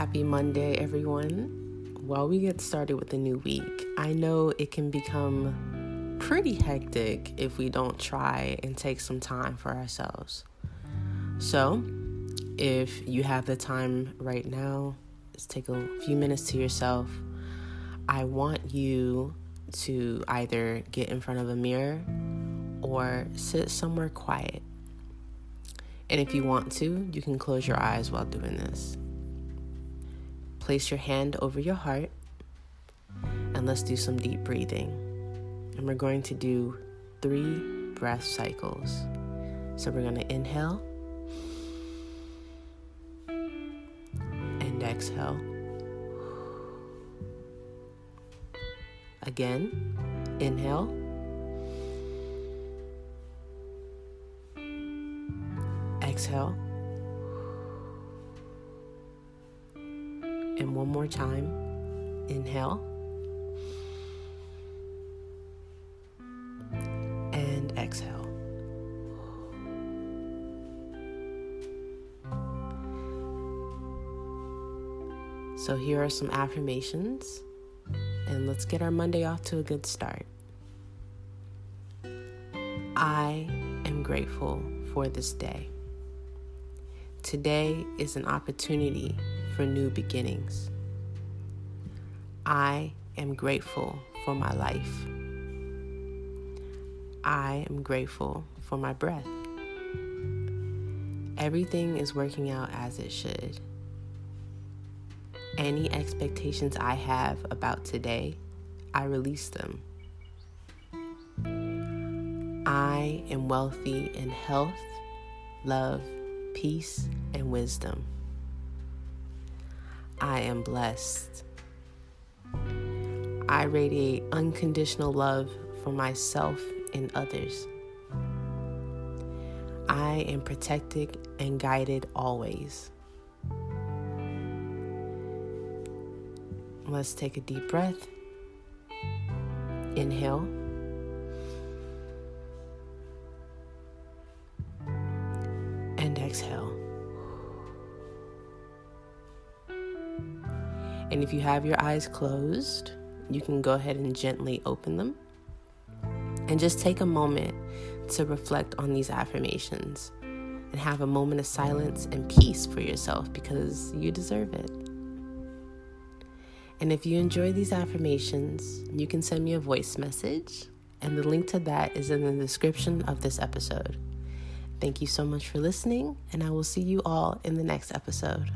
Happy Monday, everyone. While we get started with the new week, I know it can become pretty hectic if we don't try and take some time for ourselves. So, if you have the time right now, just take a few minutes to yourself. I want you to either get in front of a mirror or sit somewhere quiet. And if you want to, you can close your eyes while doing this. Place your hand over your heart and let's do some deep breathing. And we're going to do three breath cycles. So we're going to inhale and exhale. Again, inhale. Exhale. And one more time. Inhale. And exhale. So, here are some affirmations, and let's get our Monday off to a good start. I am grateful for this day. Today is an opportunity for new beginnings. I am grateful for my life. I am grateful for my breath. Everything is working out as it should. Any expectations I have about today, I release them. I am wealthy in health, love, peace, and wisdom. I am blessed. I radiate unconditional love for myself and others. I am protected and guided always. Let's take a deep breath. Inhale. And exhale. And if you have your eyes closed, you can go ahead and gently open them. And just take a moment to reflect on these affirmations and have a moment of silence and peace for yourself because you deserve it. And if you enjoy these affirmations, you can send me a voice message, and the link to that is in the description of this episode. Thank you so much for listening, and I will see you all in the next episode.